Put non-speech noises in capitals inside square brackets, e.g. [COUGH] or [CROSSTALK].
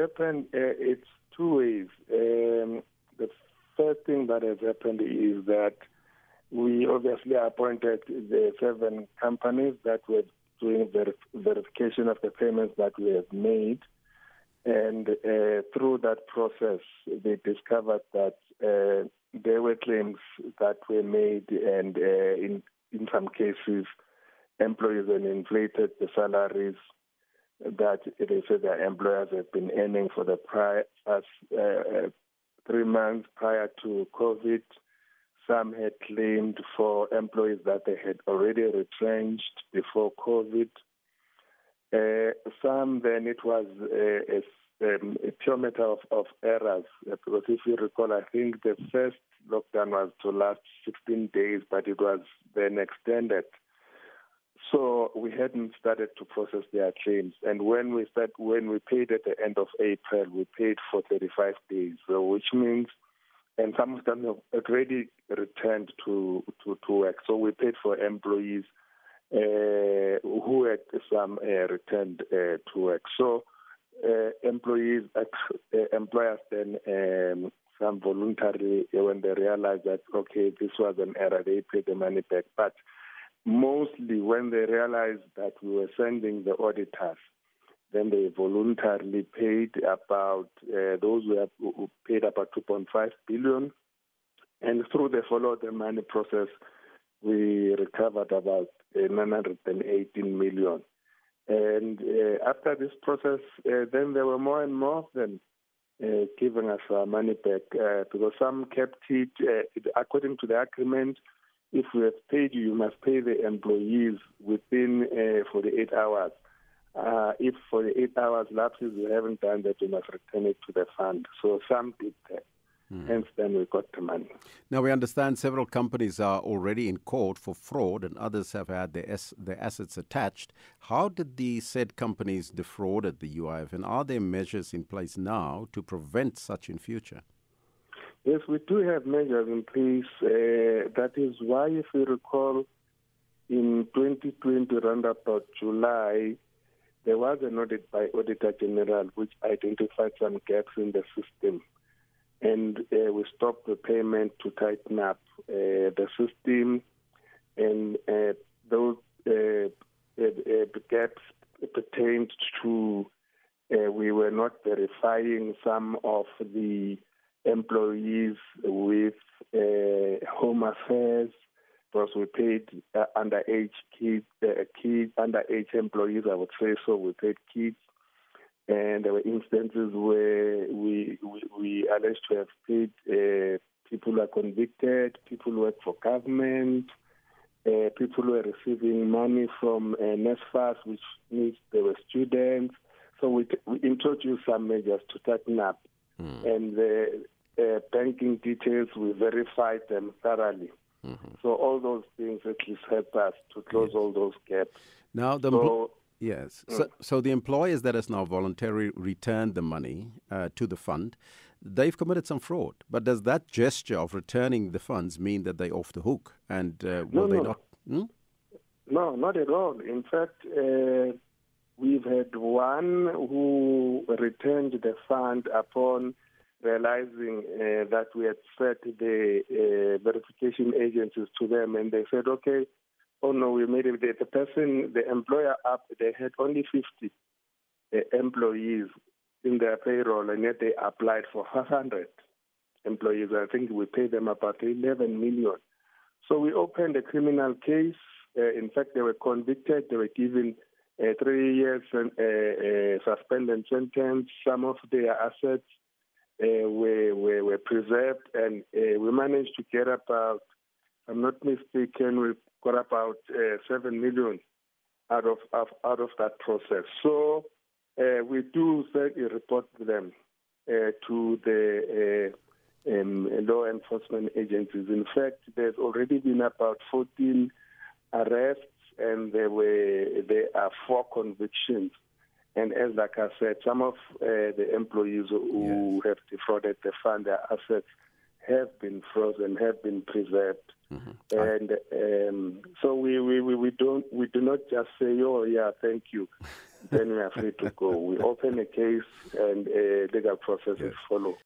happened, uh, it's two ways. Um, the first thing that has happened is that we obviously appointed the seven companies that were doing ver- verification of the payments that we have made. And uh, through that process, they discovered that uh, there were claims that were made, and uh, in in some cases, employees had inflated the salaries that they said their employers have been earning for the prior uh, uh, three months prior to COVID. Some had claimed for employees that they had already retrenched before COVID. Uh, some then it was uh, a, um, a pure matter of, of errors uh, because if you recall, I think the first lockdown was to last 16 days, but it was then extended. So we hadn't started to process their claims, and when we start, when we paid at the end of April, we paid for 35 days, so which means, and some of them have already returned to to, to work. So we paid for employees uh, who had some uh, returned uh, to work. So uh, employees, uh, employers then um, some voluntarily when they realized that okay, this was an error, they paid the money back, but mostly when they realized that we were sending the auditors, then they voluntarily paid about uh, those who, have, who paid about 2.5 billion, and through the follow the money process, we recovered about uh, 918 million. And uh, after this process, uh, then there were more and more of them uh, giving us our money back uh, because some kept it according to the agreement if we have paid you, you must pay the employees within uh, 48 hours. Uh, if 48 hours lapses, you haven't done that, you must return it to the fund. So some did that. Mm. Hence, then we got the money. Now, we understand several companies are already in court for fraud and others have had their, s- their assets attached. How did the said companies defrauded the UIF and are there measures in place now to prevent such in future? Yes, we do have measures in place. Uh, that is why, if you recall, in 2020, around about July, there was an audit by Auditor General which identified some gaps in the system. And uh, we stopped the payment to tighten up uh, the system. And uh, those uh, uh, gaps pertained to we were not verifying some of the employees with uh, home affairs because we paid uh, underage kids, uh, kids, underage employees, I would say so. We paid kids, and there were instances where we we, we alleged to have paid uh, people who are convicted, people who work for government, uh, people who are receiving money from uh, NSFAS, which means they were students. So we, t- we introduced some measures to tighten up. Mm. And the uh, banking details, we verified them thoroughly. Mm-hmm. So all those things at least help us to close yes. all those gaps. Now the so, yes, mm. so, so the employers that has now voluntarily returned the money uh, to the fund, they've committed some fraud. But does that gesture of returning the funds mean that they're off the hook? And uh, will no, they no. not? Hmm? No, not at all. In fact, uh, we've had one who returned the fund upon realizing uh, that we had set the uh, verification agencies to them, and they said, okay, oh no, we made it. The person, the employer up, they had only 50 uh, employees in their payroll, and yet they applied for 500 employees. I think we paid them about 11 million. So we opened a criminal case. Uh, in fact, they were convicted. They were given a three years uh, uh, suspended sentence. Some of their assets uh, were, were, were preserved, and uh, we managed to get about, I'm not mistaken, we got about uh, seven million out of, of out of that process. So uh, we do certainly report them uh, to the uh, um, law enforcement agencies. In fact, there's already been about 14 arrests, and there were there are four convictions and as like I said, some of uh, the employees who yes. have defrauded the fund, their assets have been frozen, have been preserved. Mm-hmm. And um, so we, we, we, don't we do not just say, oh yeah, thank you, [LAUGHS] then we are free to go. We open a case and uh, legal processes Yes. follow.